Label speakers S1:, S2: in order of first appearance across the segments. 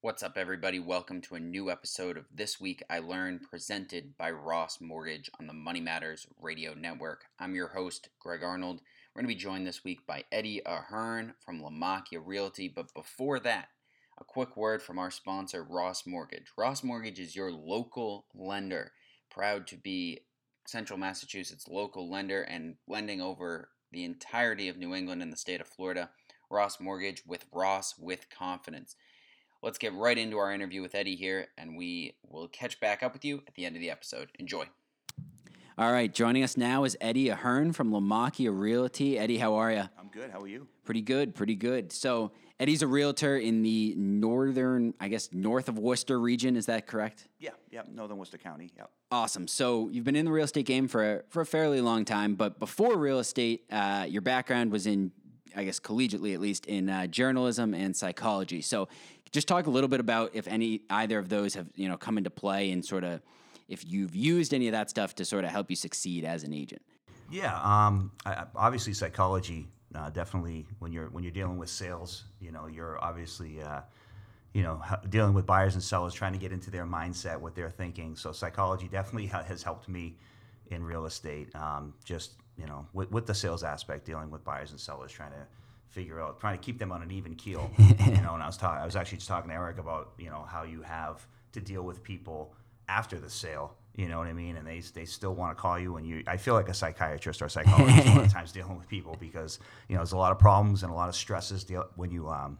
S1: What's up, everybody? Welcome to a new episode of This Week I Learned, presented by Ross Mortgage on the Money Matters Radio Network. I'm your host, Greg Arnold. We're going to be joined this week by Eddie Ahern from Lamacchia Realty. But before that, a quick word from our sponsor, Ross Mortgage. Ross Mortgage is your local lender, proud to be Central Massachusetts local lender and lending over the entirety of New England and the state of Florida. Ross Mortgage with Ross with confidence. Let's get right into our interview with Eddie here, and we will catch back up with you at the end of the episode. Enjoy. All right, joining us now is Eddie Ahern from Lamacchia Realty. Eddie, how are you?
S2: I'm good. How are you?
S1: Pretty good, pretty good. So, Eddie's a realtor in the northern, I guess, north of Worcester region. Is that correct?
S2: Yeah, yeah, Northern Worcester County. Yeah.
S1: Awesome. So you've been in the real estate game for for a fairly long time, but before real estate, uh, your background was in, I guess, collegiately at least, in uh, journalism and psychology. So just talk a little bit about if any either of those have you know come into play and sort of if you've used any of that stuff to sort of help you succeed as an agent.
S2: Yeah. Um, I, obviously, psychology uh, definitely when you're when you're dealing with sales, you know, you're obviously. Uh, you know, dealing with buyers and sellers, trying to get into their mindset, what they're thinking. So psychology definitely ha- has helped me in real estate. Um, just you know, with, with the sales aspect, dealing with buyers and sellers, trying to figure out, trying to keep them on an even keel. you know, and I was talking, I was actually just talking to Eric about you know how you have to deal with people after the sale. You know what I mean? And they, they still want to call you, and you. I feel like a psychiatrist or a psychologist a lot of times dealing with people because you know there's a lot of problems and a lot of stresses deal, when you um,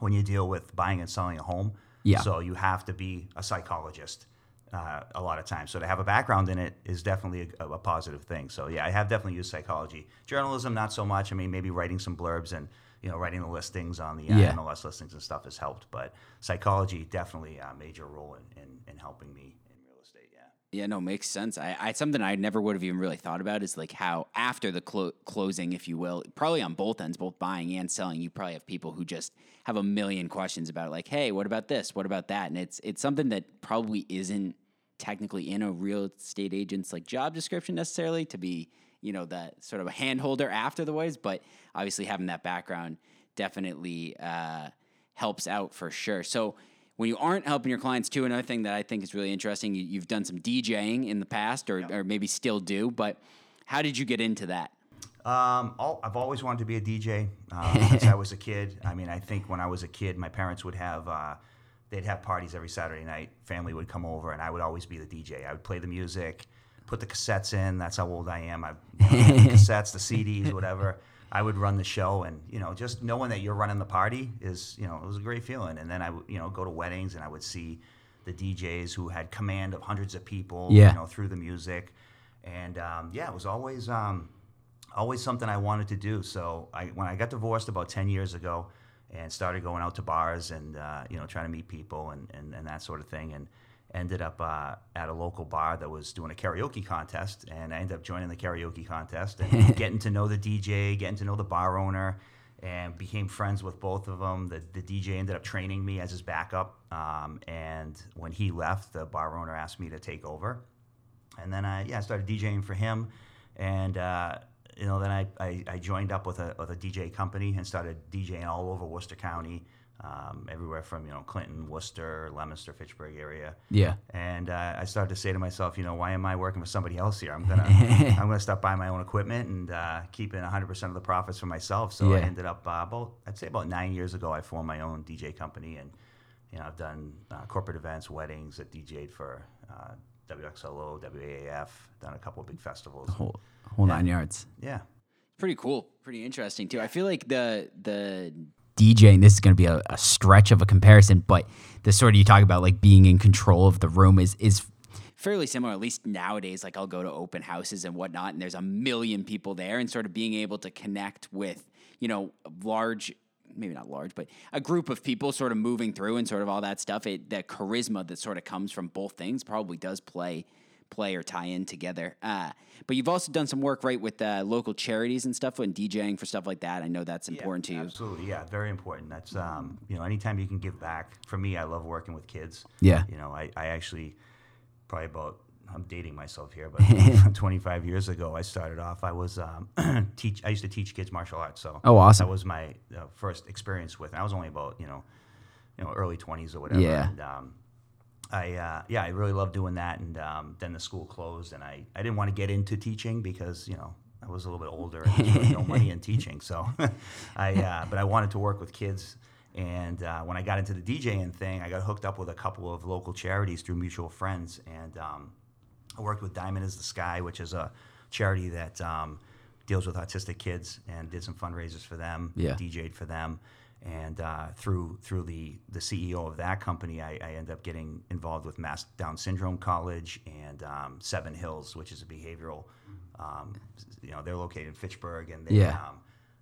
S2: when you deal with buying and selling a home.
S1: Yeah.
S2: So you have to be a psychologist uh, a lot of times. So to have a background in it is definitely a, a, positive thing. So yeah, I have definitely used psychology. Journalism, not so much. I mean, maybe writing some blurbs and you know writing the listings on the uh,
S1: Yeah.
S2: MLS listings and stuff has helped. But psychology definitely a major role in, in, in helping me in real estate. Yeah.
S1: Yeah, no, makes sense. I, I something I never would have even really thought about is like how after the clo- closing, if you will, probably on both ends, both buying and selling, you probably have people who just have a million questions about like, hey, what about this? What about that? And it's it's something that probably isn't technically in a real estate agent's like job description necessarily to be you know that sort of a handholder after the ways, but obviously having that background definitely uh, helps out for sure. So when you aren't helping your clients too, another thing that I think is really interesting, you, you've done some DJing in the past, or, or maybe still do, but how did you get into that?
S2: Um, all, I've always wanted to be a DJ uh, since I was a kid. I mean, I think when I was a kid, my parents would have uh, they'd have parties every Saturday night. Family would come over, and I would always be the DJ. I would play the music, put the cassettes in. That's how old I am. I the cassettes, the CDs, whatever. I would run the show, and you know, just knowing that you're running the party is, you know, it was a great feeling. And then I would, you know, go to weddings, and I would see the DJs who had command of hundreds of people,
S1: Yeah.
S2: you know, through the music. And um, yeah, it was always um, always something I wanted to do. So I, when I got divorced about 10 years ago and started going out to bars and, uh, you know, trying to meet people and, and, and that sort of thing and ended up uh, at a local bar that was doing a karaoke contest and I ended up joining the karaoke contest and getting to know the DJ, getting to know the bar owner and became friends with both of them. The, the DJ ended up training me as his backup. Um, and when he left, the bar owner asked me to take over and then I yeah I started DJing for him, and uh, you know then I, I, I joined up with a with a DJ company and started DJing all over Worcester County, um, everywhere from you know Clinton, Worcester, Leominster, Fitchburg area.
S1: Yeah.
S2: And uh, I started to say to myself, you know, why am I working for somebody else here? I'm gonna I'm gonna start buying my own equipment and uh, keeping 100 percent of the profits for myself. So I ended up uh, about I'd say about nine years ago I formed my own DJ company and you know I've done uh, corporate events, weddings, that DJ'd for uh, WXLO, WAAF, done a couple of big festivals.
S1: Whole, whole nine yards.
S2: Yeah.
S1: Pretty cool. Pretty interesting too. I feel like the the DJing. This is going to be a, a stretch of a comparison, but the sort of you talk about like being in control of the room is is fairly similar. At least nowadays, like I'll go to open houses and whatnot, and there's a million people there, and sort of being able to connect with you know large. Maybe not large, but a group of people sort of moving through and sort of all that stuff. It, the charisma that sort of comes from both things probably does play play or tie in together. Uh, but you've also done some work right with uh, local charities and stuff and DJing for stuff like that. I know that's important to you.
S2: Absolutely, yeah, very important. That's um, you know, anytime you can give back. For me, I love working with kids.
S1: Yeah.
S2: You know, I, I actually probably about I'm dating myself here, but 25 years ago, I started off. I was um, teach. I used to teach kids martial arts. So
S1: Oh, awesome.
S2: That was my uh, first experience with. And I was only about you know you know early twenties or whatever.
S3: Yeah.
S2: And, um, I uh, yeah, I really loved doing that, and um, then the school closed, and I, I didn't want to get into teaching because you know I was a little bit older and there was really no money in teaching, so I uh, but I wanted to work with kids, and uh, when I got into the DJing thing, I got hooked up with a couple of local charities through mutual friends, and um, I worked with Diamond is the Sky, which is a charity that um, deals with autistic kids, and did some fundraisers for them,
S3: Yeah.
S2: DJ'd for them, and uh, through through the the CEO of that company, I, I ended up getting involved with Mass Down Syndrome Congress and um, Seven Hills, which is a behavioral. Um, you know, they're located in Fitchburg, and they,
S3: Yeah.
S2: um,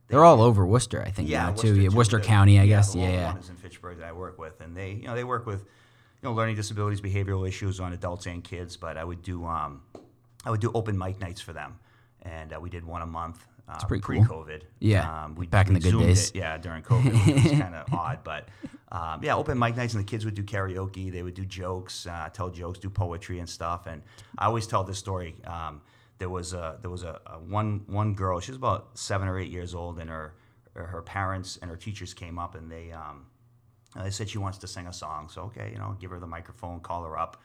S2: they
S3: They're all over Worcester, I think. now too. Yeah,
S2: too.
S3: Worcester County, I
S2: yeah,
S3: guess.
S2: The
S3: Yeah, yeah.
S2: one is in Fitchburg that I work with, and they, you know, they work with, you know, learning disabilities, behavioral issues on adults and kids. But I would do, um, I would do open mic nights for them, and uh, we did one a month. Uh,
S3: pretty cool.
S2: pre-COVID.
S3: Yeah,
S2: um, we,
S3: back in the good days.
S2: It, yeah, during COVID, it was kind of odd, but um, yeah, open mic nights, and the kids would do karaoke. They would do jokes, uh, tell jokes, do poetry and stuff. And I always tell this story. Um, there was a there was a, a one one girl. She was about seven or eight years old, and her her parents and her teachers came up and they um, they said she wants to sing a song. So okay, you know, give her the microphone, call her up,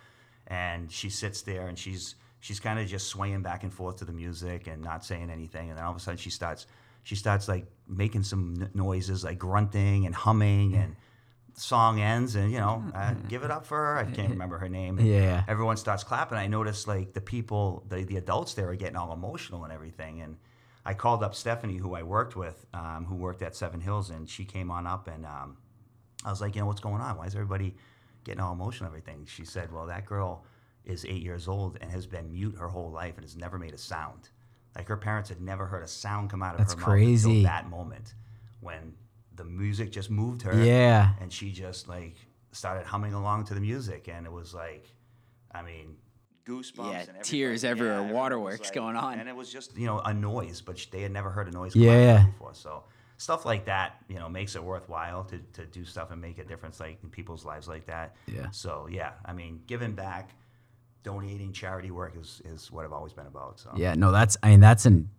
S2: and she sits there and she's she's kind of just swaying back and forth to the music and not saying anything. And then all of a sudden she starts she starts like making some n- noises like grunting and humming and song ends and you know uh, give it up for her. I can't remember her name.
S3: Yeah.
S2: Everyone starts clapping. I noticed like the people, the, the adults there are getting all emotional and everything. And I called up Stephanie, who I worked with, um, who worked at Seven Hills, and she came on up and um, I was like, you know, what's going on? Why is everybody getting all emotional and everything? She said, well, that girl is eight years old and has been mute her whole life and has never made a sound. Like her parents had never heard a sound come out of
S3: That's
S2: her
S3: crazy.
S2: mouth until that moment when the music just moved her.
S3: Yeah.
S2: And she just like started humming along to the music, and it was like, I mean, goosebumps.
S1: Yeah,
S2: and everybody-
S1: tears everywhere,
S2: everyone was
S1: waterworks going on.
S2: and it was just you know a noise, but they had never heard a noise
S3: Yeah,
S2: come out
S3: yeah.
S2: before. So stuff like that, you know, makes it worthwhile to, to do stuff and make a difference like in people's lives like that.
S3: Yeah.
S2: So yeah, I mean, giving back, donating, charity work is is what I've always been about. So
S3: Yeah, no, that's I mean that's an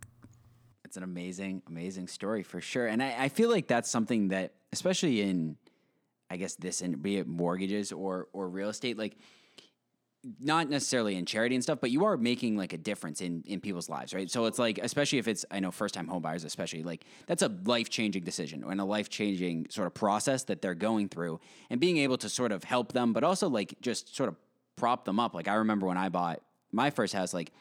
S1: It's an amazing, amazing story for sure. And I, I feel like that's something that, especially in, I guess this, and be it mortgages or or real estate, like not necessarily in charity and stuff, but you are making like a difference in in people's lives, right? So it's like, especially if it's, I know first time home buyers, especially like that's a life changing decision and a life changing sort of process that they're going through, and being able to sort of help them, but also like just sort of prop them up. Like I remember when I bought my first house, like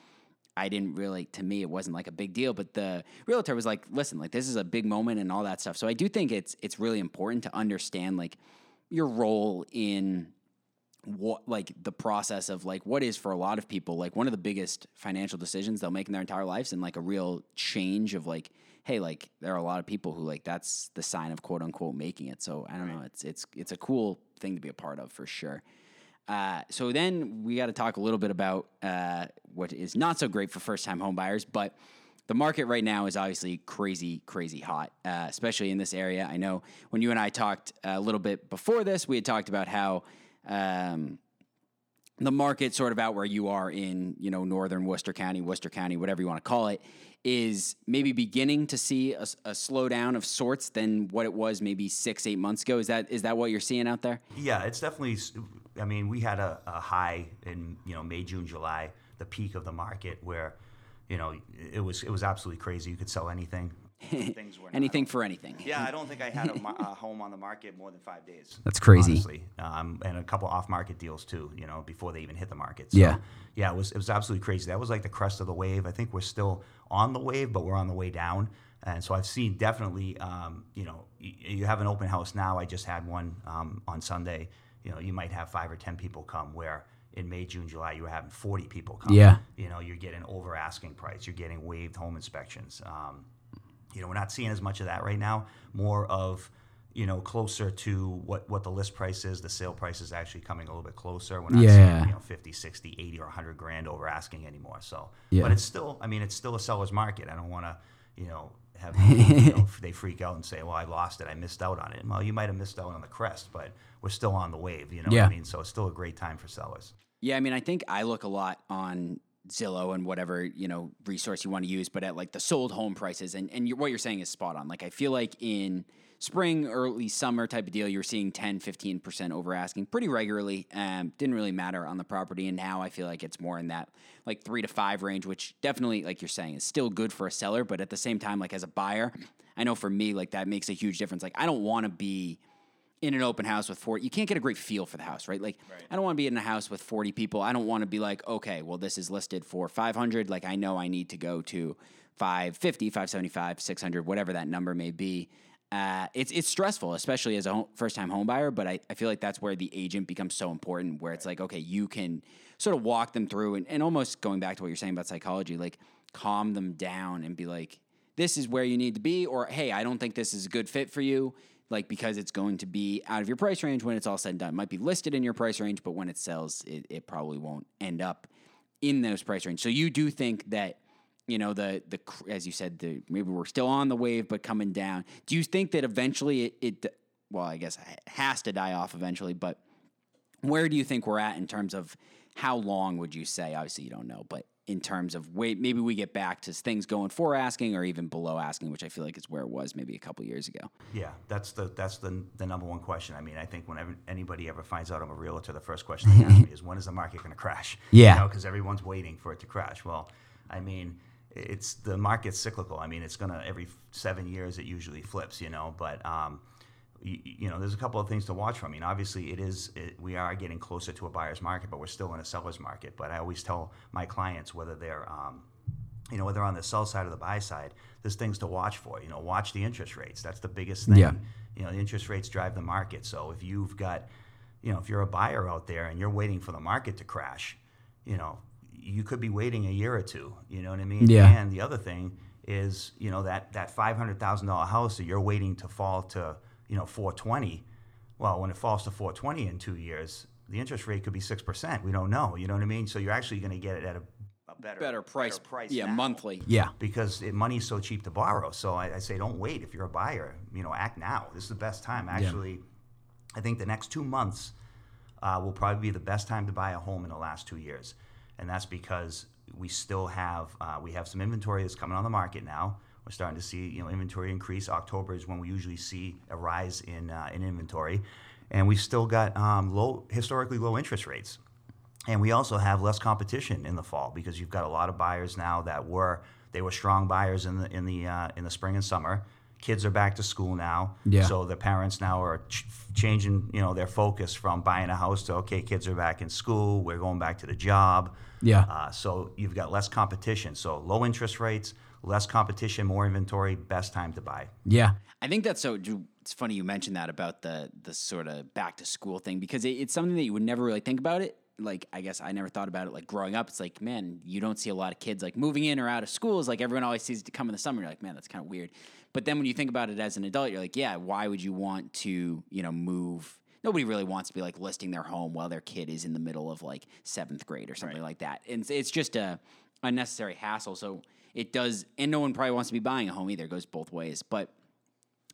S1: I didn't really, to me, it wasn't like a big deal. But the realtor was like, "Listen, like this is a big moment and all that stuff." So I do think it's it's really important to understand like your role in what like the process of like what is for a lot of people like one of the biggest financial decisions they'll make in their entire lives and like a real change of like hey like there are a lot of people who like that's the sign of quote unquote making it. So i don't know it's it's it's a cool thing to be a part of for sure. Uh, so then we got to talk a little bit about uh, what is not so great for first time home buyers, but the market right now is obviously crazy, crazy hot, uh, especially in this area. I know when you and I talked a little bit before this, we had talked about how um, the market sort of out where you are in, you know, northern Worcester County, Worcester County, whatever you want to call it, is maybe beginning to see a, a slowdown of sorts than what it was maybe six, eight months ago. Is that is that what you're seeing out there?
S2: Yeah, it's definitely. I mean, we had a, a high in you know May, June, July, the peak of the market where, you know, it was it was absolutely crazy. You could sell anything. Things were
S1: Anything for anything.
S2: Yeah, I don't think I had a, a home on the market more than five days.
S3: That's crazy.
S2: honestly. Um, and a couple off-market deals too. You know, before they even hit the market. So,
S3: Yeah.
S2: yeah, it was it was absolutely crazy. That was like the crest of the wave. I think we're still on the wave, but we're on the way down. And so I've seen definitely, um, you know, you, you have an open house now. I just had one um, on Sunday. You know, you might have five or ten people come. Where in May, June, July, you were having forty people come.
S3: Yeah.
S2: You know, you're getting over asking price. You're getting waived home inspections. Um, you know, we're not seeing as much of that right now. More of, you know, closer to what, what the list price is. The sale price is actually coming a little bit closer. We're not
S3: Yeah.
S2: seeing, you know, 50, 60, 80, or 100 grand over asking anymore. So,
S3: Yeah.
S2: but it's still, I mean, it's still a seller's market. I don't want to, you know, have, you know, they freak out and say, well, I lost it. I missed out on it. Well, you might have missed out on the crest, but we're still on the wave, you know
S3: Yeah.
S2: what I mean? So it's still a great time for sellers.
S1: Yeah, I mean, I think I look a lot on Zillow and whatever you know resource you want to use, but at like the sold home prices, and and you what you're saying is spot on. Like I feel like in spring, early summer type of deal, you're seeing 10, 15% over asking pretty regularly. Um, didn't really matter on the property. And now I feel like it's more in that like three to five range, which definitely, like you're saying, is still good for a seller. But at the same time, like as a buyer, I know for me, like that makes a huge difference. Like I don't want to be in an open house with 40 you can't get a great feel for the house right? Like right. i don't want to be in a house with 40 people. I don't want to be like okay well this is listed for 500 like i know i need to go to 550 575 600 whatever that number may be. Uh, it's it's stressful, especially as a first time home buyer. But I, I feel like that's where the agent becomes so important, where it's like, okay, you can sort of walk them through and, and almost going back to what you're saying about psychology, like calm them down and be like, this is where you need to be, or hey, I don't think this is a good fit for you, like because it's going to be out of your price range when it's all said and done. It might be listed in your price range, but when it sells, it, it probably won't end up in those price range. So you do think that you know the the as you said the maybe we're still on the wave but coming down. Do you think that eventually it, it well I guess it has to die off eventually, but where do you think we're at in terms of how long would you say? Obviously you don't know, but in terms of wait maybe we get back to things going for asking or even below asking, which I feel like is where it was maybe a couple years ago.
S2: Yeah, that's the that's the the number one question. I mean, I think whenever anybody ever finds out I'm a realtor, the first question they ask me is when is the market going to crash?
S3: Yeah,
S2: because you know, everyone's waiting for it to crash. Well, I mean it's the market's cyclical. I mean, it's gonna every seven years it usually flips, you know. But um, you, you, know, there's a couple of things to watch for. I mean, obviously, it is it, we are getting closer to a buyer's market, but we're still in a seller's market. But I always tell my clients whether they're um, you know whether on the sell side or the buy side, there's things to watch for. You know, watch the interest rates. That's the biggest thing.
S3: Yeah.
S2: You know, the interest rates drive the market. So if you've got, you know, if you're a buyer out there and you're waiting for the market to crash, you know, you could be waiting a year or two. You know what I mean?
S3: Yeah.
S2: And the other thing is, you know, that that five hundred thousand dollar house that you're waiting to fall to, you know, four twenty. Well, when it falls to four twenty in two years, the interest rate could be six percent. We don't know. You know what I mean? So you're actually going to get it at a, a better,
S1: better price.
S2: Better price
S1: yeah,
S2: now.
S1: monthly.
S3: Yeah.
S2: Because it, money's so cheap to borrow. So I, I, say, don't wait. If you're a buyer, you know, act now. This is the best time. Actually, yeah. I think the next two months uh, will probably be the best time to buy a home in the last two years and that's because we still have uh, we have some inventory that's coming on the market now. We're starting to see you know inventory increase. October is when we usually see a rise in uh, in inventory, and we've still got um, low historically low interest rates, and we also have less competition in the fall because you've got a lot of buyers now that were they were strong buyers in the in the uh, in the spring and summer. Kids are back to school now,
S3: yeah.
S2: so the parents now are ch- changing you know their focus from buying a house to okay, kids are back in school, we're going back to the job.
S3: Yeah.
S2: Uh, so you've got less competition. So low interest rates, less competition, more inventory, best time to buy.
S3: Yeah.
S1: I think that's so. It's funny you mentioned that about the the sort of back to school thing because it, it's something that you would never really think about it. Like I guess I never thought about it. Like growing up, it's like man, you don't see a lot of kids like moving in or out of schools. Like everyone always sees it to come in the summer. You're like man, that's kind of weird. But then when you think about it as an adult, you're like, yeah, why would you want to you know move nobody really wants to be like listing their home while their kid is in the middle of like seventh grade or something right. like that. And it's just a unnecessary hassle. So it does, and no one probably wants to be buying a home either. It goes both ways. But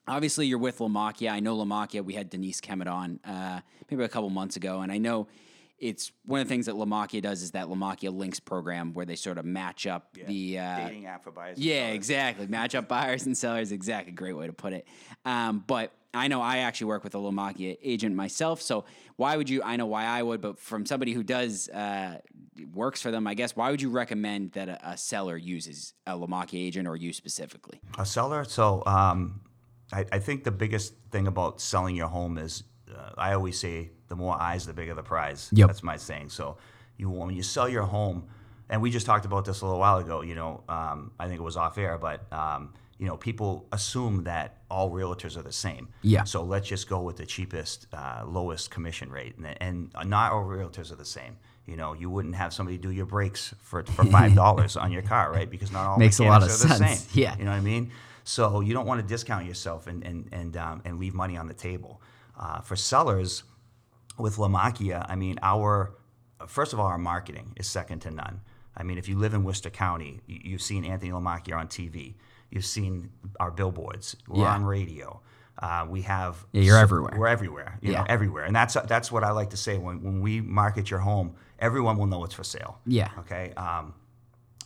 S1: obviously, you're with Lamacchia. I know Lamacchia. We had Denise Kemet on uh, maybe a couple months ago, and I know it's one of the things that Lamacchia does is that Lamacchia Links program where they sort of match up
S2: yeah.
S1: the
S2: uh, dating app for buyers.
S1: Yeah, exactly. match up buyers and sellers. Exactly. Great way to put it. Um, but I know I actually work with a Lamacchia agent myself. So why would you? I know why I would, but from somebody who does uh, works for them, I guess. Why would you recommend that a, a seller uses a Lamacchia agent or you specifically?
S2: A seller. So um, I, I think the biggest thing about selling your home is uh, I always say the more eyes, the bigger the prize.
S3: Yep.
S2: That's my saying. So you when you sell your home, and we just talked about this a little while ago. You know, um, I think it was off air, but um, you know, people assume that all realtors are the same.
S3: Yeah.
S2: So let's just go with the cheapest, uh, lowest commission rate, and, and not all realtors are the same. You know, you wouldn't have somebody do your brakes for for five dollars on your car, right? Because not all
S3: makes a lot of
S2: are
S3: sense.
S2: the same.
S3: Yeah.
S2: You know what I mean? So you don't want to discount yourself and and and um, and leave money on the table. Uh, for sellers, with Lamacchia, I mean, our first of all, our marketing is second to none. I mean, if you live in Worcester County, you've seen Anthony Lamacchia on TV. You've seen our billboards. We're
S3: yeah.
S2: on radio. Uh, we have.
S3: Yeah, you're everywhere.
S2: We're everywhere. You
S3: yeah.
S2: know, everywhere. And that's that's what I like to say. When when we market your home, everyone will know it's for sale.
S3: Yeah.
S2: Okay. Um,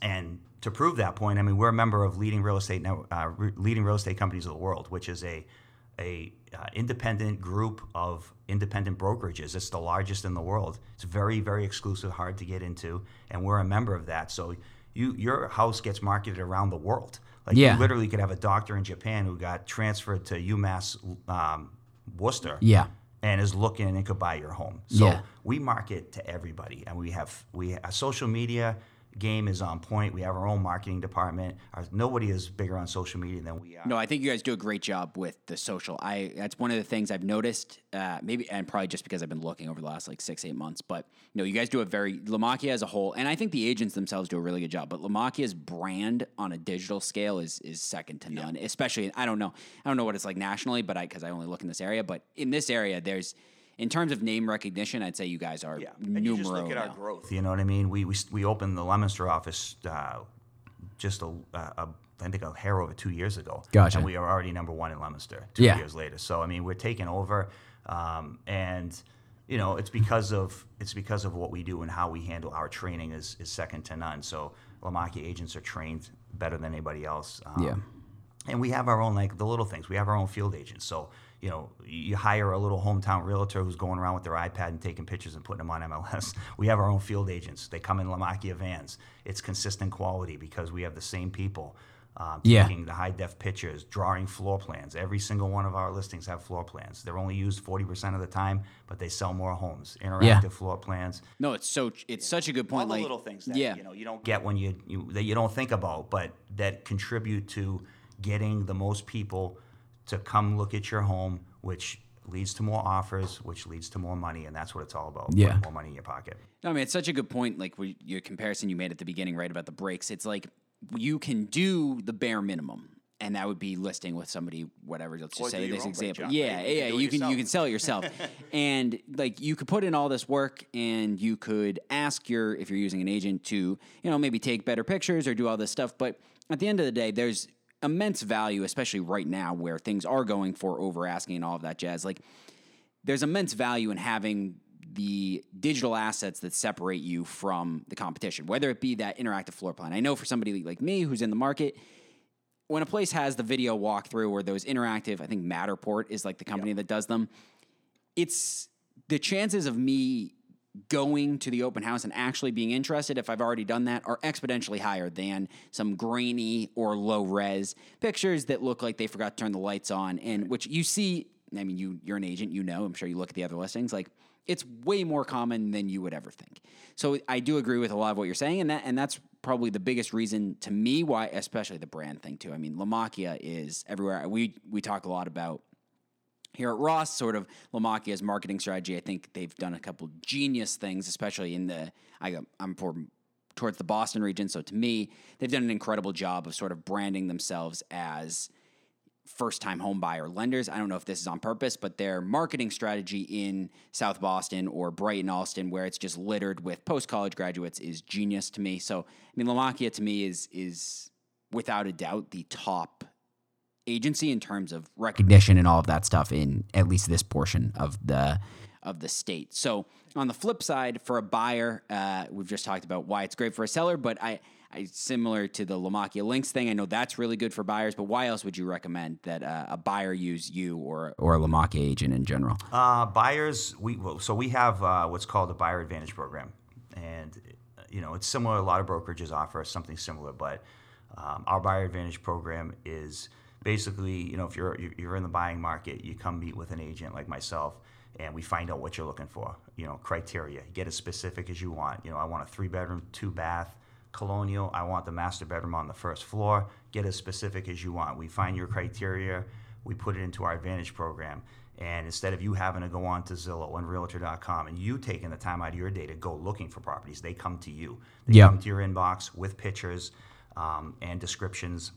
S2: and to prove that point, I mean, we're a member of leading real estate uh, leading real estate companies of the world, which is a a uh, independent group of independent brokerages. It's the largest in the world. It's very, very exclusive, hard to get into, and we're a member of that. So you your house gets marketed around the world. Like
S3: Yeah.
S2: you literally could have a doctor in Japan who got transferred to UMass um, Worcester
S3: Yeah.
S2: and is looking and could buy your home. So
S3: Yeah.
S2: we market to everybody, and we have we our social media game is on point. We have our own marketing department. Our, nobody is bigger on social media than we are.
S1: No, I think you guys do a great job with the social. I that's one of the things I've noticed. Uh, maybe and probably just because I've been looking over the last like six eight months. But no, you guys do a very Lamacchia as a whole, and I think the agents themselves do a really good job. But Lamacchia's brand on a digital scale is is second to none. Especially I don't know I don't know what it's like nationally, but I because I only look in this area. But in this area, there's in terms of name recognition, I'd say you guys are
S2: Yeah,
S1: numero.
S2: and you just look at our growth. You know what I mean? We we, we opened the Leominster office uh, just a, a, a I think a hair over two years ago.
S3: Gotcha.
S2: And we are already number one in Leominster two
S3: Yeah.
S2: years later. So I mean, we're taking over, um, and you know, it's because of it's because of what we do and how we handle our training is is second to none. So Lamacchia agents are trained better than anybody else. Um,
S3: Yeah.
S2: and we have our own like the little things. We have our own field agents. So you know, you hire a little hometown realtor who's going around with their iPad and taking pictures and putting them on MLS. We have our own field agents. They come in Lamacchia vans. It's consistent quality because we have the same people. Um,
S3: Yeah.
S2: taking the high def pictures, drawing floor plans. Every single one of our listings have floor plans. They're only used 40% of the time, but they sell more homes. Interactive floor plans
S1: No, it's so it's such a good point.
S2: all the
S1: like
S2: little things that
S1: yeah,
S2: you know you don't get when you, you that you don't think about, but that contribute to getting the most people to come look at your home, which leads to more offers, which leads to more money, and that's what it's all about.
S3: Yeah,
S2: more money in your pocket.
S1: No, I mean it's such a good point. Like we, your comparison you made at the beginning, right about the breaks. It's like you can do the bare minimum, and that would be listing with somebody, whatever. Let's just
S2: do
S1: say this example.
S2: job,
S1: Yeah,
S2: right?
S1: Yeah.
S2: can do it
S1: You can you can sell it yourself, and like you could put in all this work, and you could ask your if you're using an agent to you know maybe take better pictures or do all this stuff. But at the end of the day, there's immense value, especially right now where things are going for over asking and all of that jazz. Like there's immense value in having the digital assets that separate you from the competition, whether it be that interactive floor plan. I know for somebody like me who's in the market, when a place has the video walkthrough or those interactive, I think Matterport is like the company that does them. It's the chances of me going to the open house and actually being interested if I've already done that are exponentially higher than some grainy or low res pictures that look like they forgot to turn the lights on and which you see I mean you you're an agent you know I'm sure you look at the other listings like it's way more common than you would ever think. So I do agree with a lot of what you're saying and that and that's probably the biggest reason to me why especially the brand thing too. I mean Lamacchia is everywhere. We we talk a lot about here at Ross, sort of Lamacchia's marketing strategy. I think they've done a couple genius things, especially in the I, I'm for towards the Boston region. So to me, they've done an incredible job of sort of branding themselves as first time home buyer lenders. I don't know if this is on purpose, but their marketing strategy in South Boston or Brighton, Allston, where it's just littered with post college graduates, is genius to me. So I mean, Lamacchia to me is is without a doubt the top agency in terms of recognition and all of that stuff in at least this portion of the of the state. So on the flip side, for a buyer, uh, we've just talked about why it's great for a seller, but I, I similar to the Lamacchia Links thing, I know that's really good for buyers. But why else would you recommend that uh, a buyer use you or
S3: Or a Lamacchia agent in general.
S2: Uh, buyers, we well, so we have uh, what's called a buyer advantage program, and you know it's similar. A lot of brokerages offer something similar, but um, our buyer advantage program is basically you know if you're you're- in the buying market, you come meet with an agent like myself, and we find out what you're looking for. You know criteria, get as specific as you want. You know I want a three bedroom, two bath. Colonial, I want the master bedroom on the first floor. Get as specific as you want. We find your criteria, we put it into our Advantage program. And instead of you having to go on to Zillow and Realtor.com and you taking the time out of your day to go looking for properties, they come to you. They
S3: Yeah.
S2: come to your inbox with pictures um, and descriptions.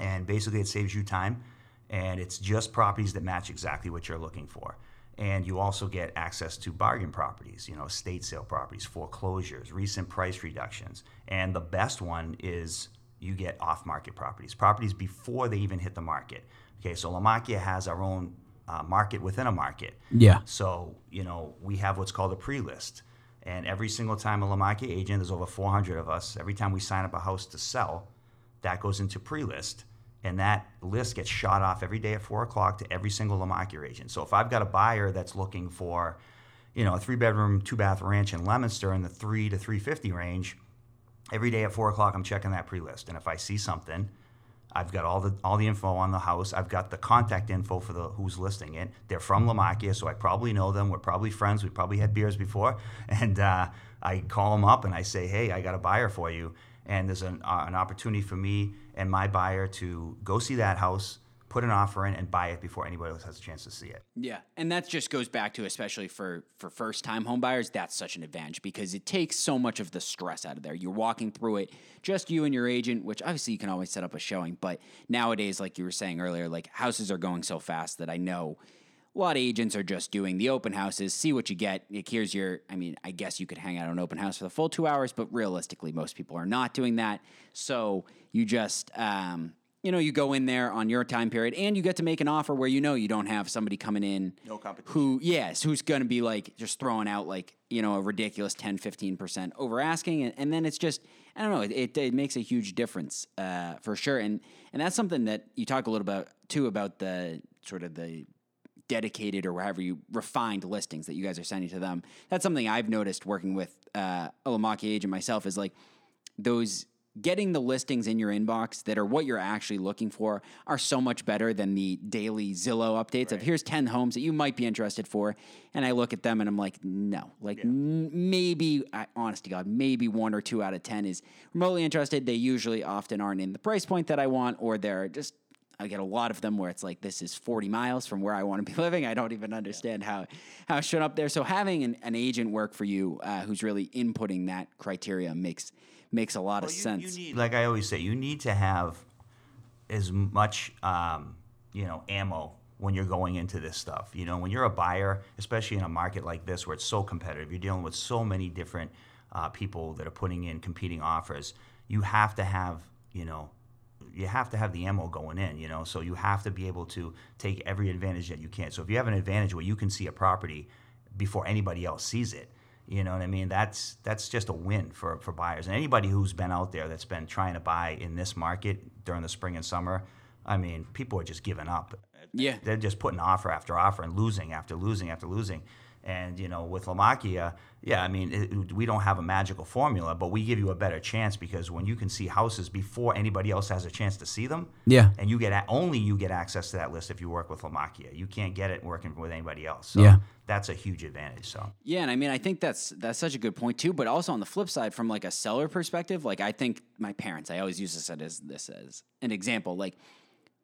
S2: And basically, it saves you time. And it's just properties that match exactly what you're looking for. And you also get access to bargain properties, you know, estate sale properties, foreclosures, recent price reductions. And the best one is you get off market properties, properties before they even hit the market. Okay, so Lamacchia has our own uh, market within a market.
S3: Yeah.
S2: So, you know, we have what's called a pre list. And every single time a Lamacchia agent, there's over 400 of us, every time we sign up a house to sell, that goes into pre list. and that list gets shot off every day at four o'clock to every single Lamacchia agent. So if I've got a buyer that's looking for, you know, a three bedroom, two bath ranch in Leominster in the three to three fifty range, every day at four o'clock I'm checking that pre list, and if I see something I've got all the all the info on the house. I've got the contact info for the who's listing it. They're from Lamacchia, so I probably know them. We're probably friends. We probably had beers before, and uh, I call them up and I say, "Hey, I got a buyer for you." And there's an, uh, an opportunity for me and my buyer to go see that house, put an offer in and buy it before anybody else has a chance to see it.
S1: Yeah, and that just goes back to especially for for first time home buyers, that's such an advantage because it takes so much of the stress out of there. You're walking through it, just you and your agent, which obviously you can always set up a showing, but nowadays like you were saying earlier, like houses are going so fast that I know a lot of agents are just doing the open houses, see what you get. Like here's your, I mean, I guess you could hang out on an open house for the full two hours, but realistically, most people are not doing that. So you just, um, you know, you go in there on your time period and you get to make an offer where you know you don't have somebody coming in
S2: no competition.
S1: who, yes, who's going to be like just throwing out like, you know, a ridiculous 10, 15% over asking. And, and then it's just, I don't know, it, it makes a huge difference uh, for sure. And, and that's something that you talk a little about too about the sort of the dedicated or however you refined listings that you guys are sending to them. That's something I've noticed working with uh, a Lamacchia agent myself is like those getting the listings in your inbox that are what you're actually looking for are so much better than the daily Zillow updates right. of here's 10 homes that you might be interested for. And I look at them and I'm like, no, like yeah. n- maybe, I, honest to God, maybe one or two out of 10 is remotely interested. They usually often aren't in the price point that I want, or they're just, I get a lot of them where it's like, this is 40 miles from where I want to be living. I don't even understand yeah. how, how it showed up there. So having an, an agent work for you uh, who's really inputting that criteria makes makes a lot
S2: well,
S1: of
S2: you,
S1: sense.
S2: You need, like I always say, you need to have as much um, you know ammo when you're going into this stuff. You know, when you're a buyer, especially in a market like this where it's so competitive, you're dealing with so many different uh, people that are putting in competing offers. You have to have you know you have to have the ammo going in, you know. So you have to be able to take every advantage that you can. So if you have an advantage where you can see a property before anybody else sees it, you know what I mean? That's that's just a win for, for buyers. And anybody who's been out there that's been trying to buy in this market during the spring and summer, I mean, people are just giving up.
S1: Yeah.
S2: They're just putting offer after offer and losing after losing after losing. And you know, with Lamacchia, yeah, I mean, it, we don't have a magical formula, but we give you a better chance because when you can see houses before anybody else has a chance to see them,
S3: yeah,
S2: and you get a, only you get access to that list if you work with Lamacchia. You can't get it working with anybody else. So
S3: yeah.
S2: that's a huge advantage. So
S1: yeah, and I mean, I think that's that's such a good point too. But also on the flip side, from like a seller perspective, like I think my parents, I always use this as this as an example, like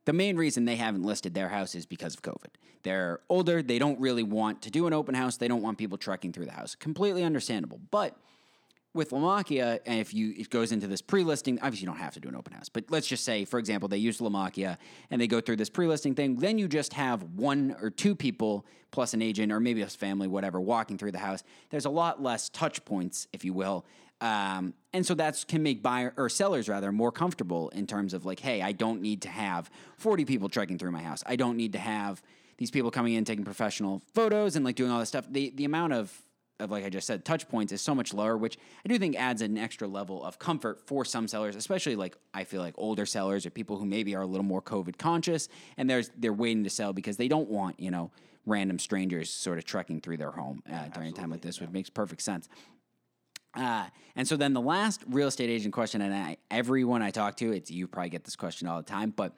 S1: the main reason they haven't listed their house is because of COVID. They're older, they don't really want to do an open house, they don't want people trekking through the house. Completely understandable. But with Lamacchia, and if you it goes into this pre-listing, obviously you don't have to do an open house. But let's just say, for example, they use Lamacchia and they go through this pre-listing thing. Then you just have one or two people plus an agent or maybe a family, whatever, walking through the house. There's a lot less touch points, if you will, um, and so that can make buyer or sellers rather more comfortable in terms of like, hey, I don't need to have 40 people trekking through my house. I don't need to have these people coming in taking professional photos and like doing all this stuff. The the amount of of like I just said, touch points is so much lower, which I do think adds an extra level of comfort for some sellers, especially like I feel like older sellers or people who maybe are a little more COVID conscious and there's they're waiting to sell because they don't want you know random strangers sort of trekking through their home uh, during a time like this, yeah. which makes perfect sense. Uh, and so then the last real estate agent question, and I, everyone I talk to, it's you probably get this question all the time, but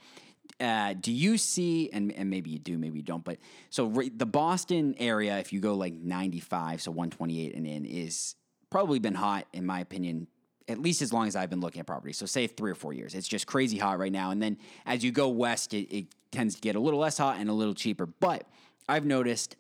S1: uh, do you see, and, and maybe you do, maybe you don't, but so re, the Boston area, if you go like 95, so 128 and in, is probably been hot, in my opinion, at least as long as I've been looking at properties. So say three or four years. It's just crazy hot right now. And then as you go west, it, it tends to get a little less hot and a little cheaper. But I've noticed,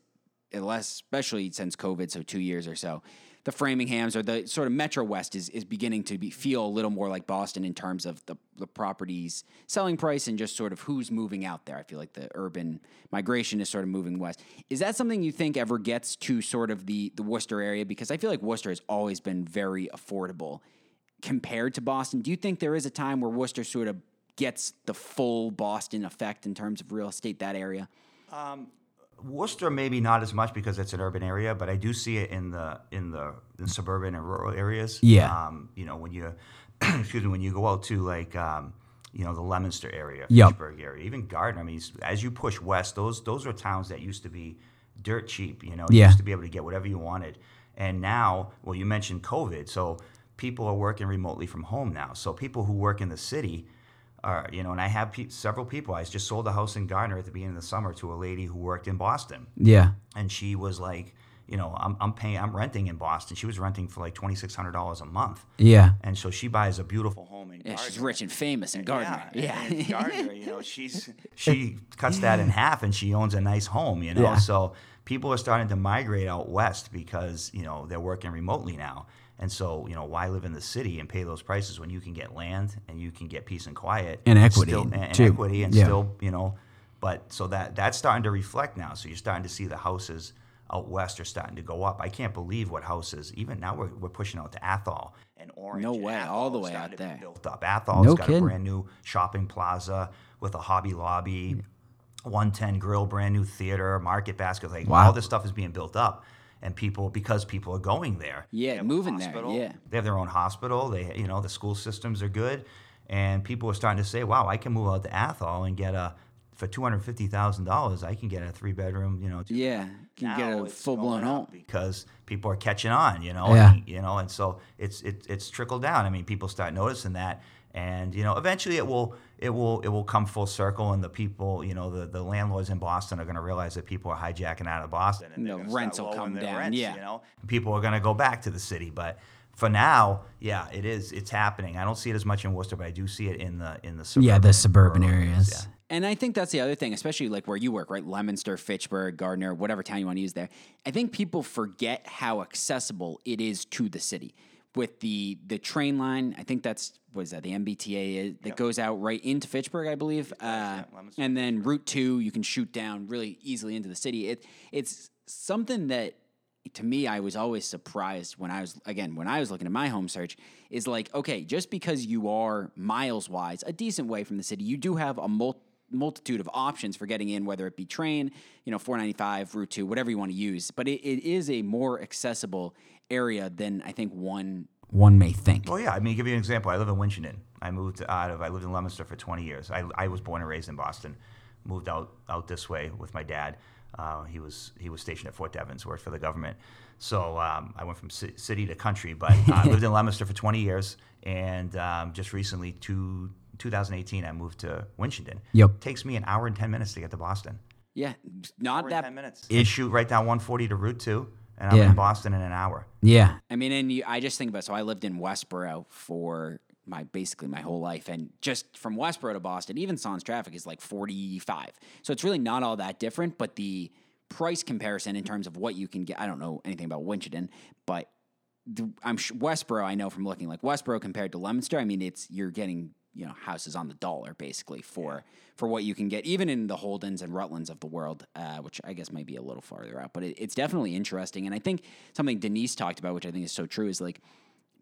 S1: less, especially since COVID, so two years or so, the Framinghams or the sort of Metro West is, is beginning to be, feel a little more like Boston in terms of the, the property's selling price and just sort of who's moving out there. I feel like the urban migration is sort of moving west. Is that something you think ever gets to sort of the, the Worcester area? Because I feel like Worcester has always been very affordable compared to Boston. Do you think there is a time where Worcester sort of gets the full Boston effect in terms of real estate, that area?
S2: Um, Worcester maybe not as much because it's an urban area, but I do see it in the in the, in suburban and rural areas.
S3: Yeah.
S2: Um, you know when you excuse me when you go out to like um, you know, the Leominster area,
S3: Yep.
S2: Fitchburg area, even Gardner. I mean, as you push west, those those are towns that used to be dirt cheap. You know, you
S3: Yeah.
S2: used to be able to get whatever you wanted, and now, well, you mentioned COVID, so people are working remotely from home now. So people who work in the city are, you know, and I have pe- several people. I just sold a house in Gardner at the beginning of the summer to a lady who worked in Boston
S3: Yeah.
S2: and she was like, you know, I'm, I'm paying, I'm renting in Boston. She was renting for like twenty six hundred dollars a month,
S3: Yeah.
S2: and so she buys a beautiful home in
S1: Yeah, she's rich and famous in Gardner. Yeah.
S2: and in Gardner, you know, she's she cuts that in half, and she owns a nice home. You know,
S3: Yeah.
S2: so people are starting to migrate out west because you know they're working remotely now. And so, you know, why live in the city and pay those prices when you can get land and you can get peace and quiet
S3: And equity,
S2: still, and, and
S3: too.
S2: equity, and
S3: Yeah.
S2: still, you know, but so that that's starting to reflect now. So you're starting to see the houses out west are starting to go up. I can't believe what houses. Even now, we're, we're pushing out to Athol and Orange.
S1: No way,
S2: Athol
S1: all the way out there.
S2: Built up. Athol's
S3: No
S2: got
S3: kidding.
S2: a brand new shopping plaza with a Hobby Lobby, 110 Grill, brand new theater, Market Basket. Like
S3: Wow.
S2: all this stuff is being built up, and people because people are going there.
S1: Yeah,
S2: They have
S1: moving there,
S2: hospital.
S1: yeah.
S2: They have their own hospital. They, you know, the school systems are good, and people are starting to say, "Wow, I can move out to Athol and get a for two hundred fifty thousand dollars. I can get a three bedroom, you know, two
S1: Yeah, can get a full blown home.
S2: because people are catching on, you know.
S3: Yeah.
S2: and, you know, and so it's it, it's trickled down. I mean, people start noticing that, and you know, eventually it will it will it will come full circle, and the people, you know, the, the landlords in Boston are going to realize that people are hijacking out of Boston, and they're
S1: The rents will come down,
S2: rents,
S1: yeah.
S2: you know, people are going to go back to the city, but. For now, yeah, it is. It's happening. I don't see it as much in Worcester, but I do see it in the in the suburban
S3: Yeah, the suburban
S2: rural
S3: areas.
S2: Yeah.
S1: And I think that's the other thing, especially like where you work, right? Leominster, Fitchburg, Gardner, whatever town you want to use there. I think people forget how accessible it is to the city with the the train line. I think that's what is that the MBTA is, that goes out right into Fitchburg, I believe. Uh, and then Route Two, you can shoot down really easily into the city. It it's something that to me I was always surprised when I was again when I was looking at my home search is like okay just because you are miles wise a decent way from the city you do have a mul- multitude of options for getting in whether it be train you know 495 route 2 whatever you want to use but it, it is a more accessible area than I think one
S3: One may think.
S2: Well, yeah. I mean, give you an example. I live in Winchendon. I moved out of. I lived in Leominster for 20 years. I, I was born and raised in Boston. Moved out out this way with my dad. Uh, he was he was stationed at Fort Devens, worked for the government. So um, I went from ci- city to country, but uh, I lived in Leominster for 20 years, and um, just recently, to 2018, I moved to Winchendon.
S3: Yep.
S2: it takes me an hour and 10 minutes to get to Boston.
S1: yeah not
S2: Hour
S1: that
S2: 10 minutes. You shoot right down 140 to Route Two, and I'm
S3: Yeah.
S2: in Boston in an hour.
S3: Yeah.
S1: I mean, and you, I just think about so I lived in Westboro for my basically my whole life, and just from Westboro to Boston, even sans traffic is like forty five. So it's really not all that different, but the price comparison in terms of what you can get, I don't know anything about Winchendon, but the, I'm sure Westboro. I know from looking like Westboro compared to Leominster. I mean, it's you're getting you know houses on the dollar basically for for what you can get, even in the Holdens and Rutlands of the world, uh, which I guess might be a little farther out. But it, it's definitely interesting, and I think something Denise talked about, which I think is so true, is like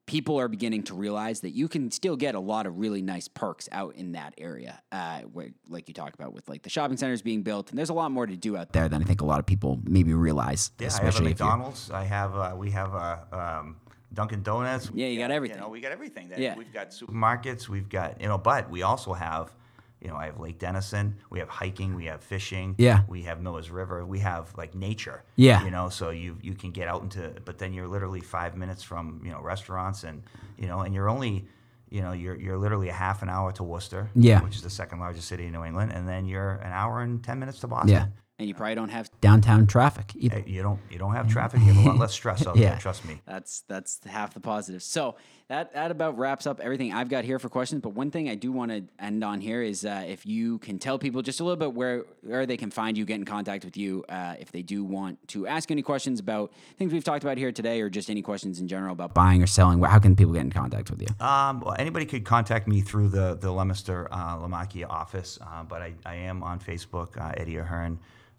S1: people are beginning to realize that you can still get a lot of really nice perks out in that area, uh, where, like you talk about with like the shopping centers being built, and there's a lot more to do out there.
S3: Than I think a lot of people maybe realize.
S2: Yeah, I have a
S3: especially.
S2: McDonald's. I have uh, we have a um, Dunkin' Donuts.
S1: Yeah, you got everything.
S2: You know, we got everything.
S1: Yeah.
S2: we've got supermarkets. We've got you know, but we also have. You know, I have Lake Dennison. We have hiking. We have fishing.
S3: Yeah.
S2: We have Miller's River. We have like nature.
S3: Yeah.
S2: You know, so you you can get out into, but then you're literally five minutes from you know restaurants and you know, and you're only, you know, you're you're literally a half an hour to Worcester.
S3: Yeah.
S2: Which is the second largest city in New England, and then you're an hour and ten minutes to Boston.
S3: Yeah.
S1: And you probably don't have.
S3: Downtown traffic. Either.
S2: You don't you don't have traffic. You have a lot less stress out
S3: Yeah.
S2: there. Trust me.
S1: That's that's half the positive. So that that about wraps up everything I've got here for questions. But one thing I do want to end on here is uh, if you can tell people just a little bit where where they can find you, get in contact with you, uh, if they do want to ask any questions about things we've talked about here today, or just any questions in general about
S3: Buying or selling. How can people get in contact with you?
S2: Um, well, anybody could contact me through the the Leominster uh, Lamacchia office, uh, but I, I am on Facebook, uh, Eddie Ahern,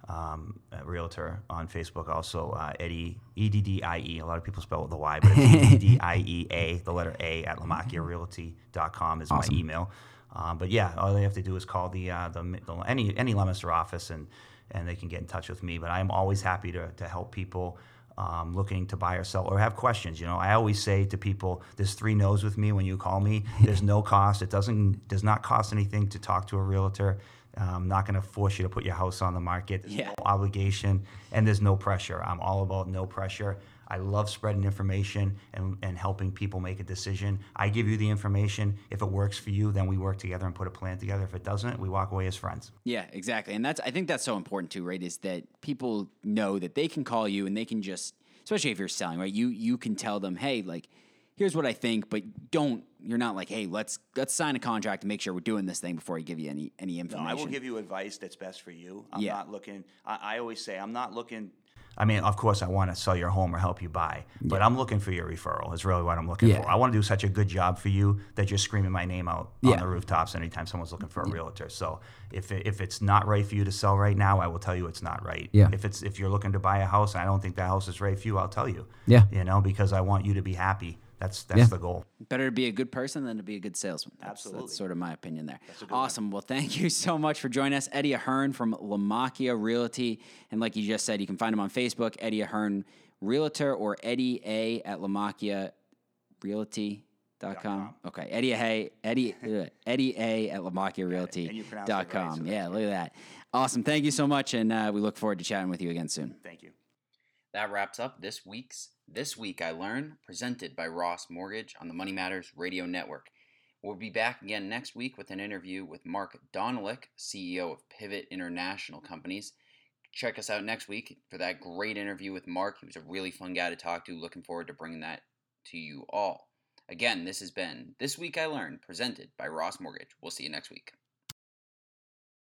S2: um, a realtor on Facebook. Also, uh, Eddie E D D I E. A lot of people spell it with a Y, but it's E D D I E A, the letter A at LamacchiaRealty.com is my email. Um, but yeah, all they have to do is call the, uh, the, the any any Leominster office and and they can get in touch with me. But I'm always happy to to help people. um, looking to buy or sell or have questions. You know, I always say to people, "There's three no's with me when you call me. There's no cost. It doesn't does not cost anything to talk to a realtor. I'm not going to force you to put your house on the market. There's
S1: Yeah.
S2: no obligation, and there's no pressure. I'm all about no pressure. I love spreading information and, and helping people make a decision. I give you the information. If it works for you, then we work together and put a plan together. If it doesn't, we walk away as friends.
S1: Yeah, exactly. And that's I think that's so important too, right? Is that people know that they can call you and they can just especially if you're selling, right? You you can tell them, "Hey, like here's what I think," but don't you're not like, "Hey, let's let's sign a contract and make sure we're doing this thing before I give you any any
S2: No,
S1: information."
S2: I will give you advice that's best for you. I'm
S1: Yeah.
S2: not looking. I, I always say I'm not looking. I mean, of course, I want to sell your home or help you buy, but I'm looking for your referral. Is really what I'm looking
S3: Yeah.
S2: for. I want to do such a good job for you that you're screaming my name out on the rooftops anytime someone's looking for a realtor. So if it, if it's not right for you to sell right now, I will tell you it's not right.
S3: Yeah.
S2: If it's if you're looking to buy a house and I don't think that house is right for you, I'll tell you.
S3: Yeah.
S2: You know, because I want you to be happy. That's that's
S3: Yeah.
S2: the goal.
S1: Better to be a good person than to be a good salesman. That's,
S2: Absolutely.
S1: That's sort of my opinion there.
S2: a good one.
S1: Awesome. Well, thank you so much for joining us, Eddie Ahern from Lamacchia Realty. And like you just said, you can find him on Facebook, Eddie Ahern Realtor, or Eddie A at Lamacchia Realty.com. Okay. Eddie A, Eddie, Eddie A at Lamacchia
S2: And you pronounced it right,
S1: Realty.com.
S2: so
S1: yeah,
S2: that's
S1: look at that. Awesome. Thank you so much. And uh, we look forward to chatting with you again soon.
S2: Thank you.
S4: That wraps up this week's This Week I Learned, presented by Ross Mortgage on the Money Matters Radio Network. We'll be back again next week with an interview with Mark Donalick, CEO of Pivot International Companies. Check us out next week for that great interview with Mark. He was a really fun guy to talk to. Looking forward to bringing that to you all. Again, this has been This Week I Learned, presented by Ross Mortgage. We'll see you next week.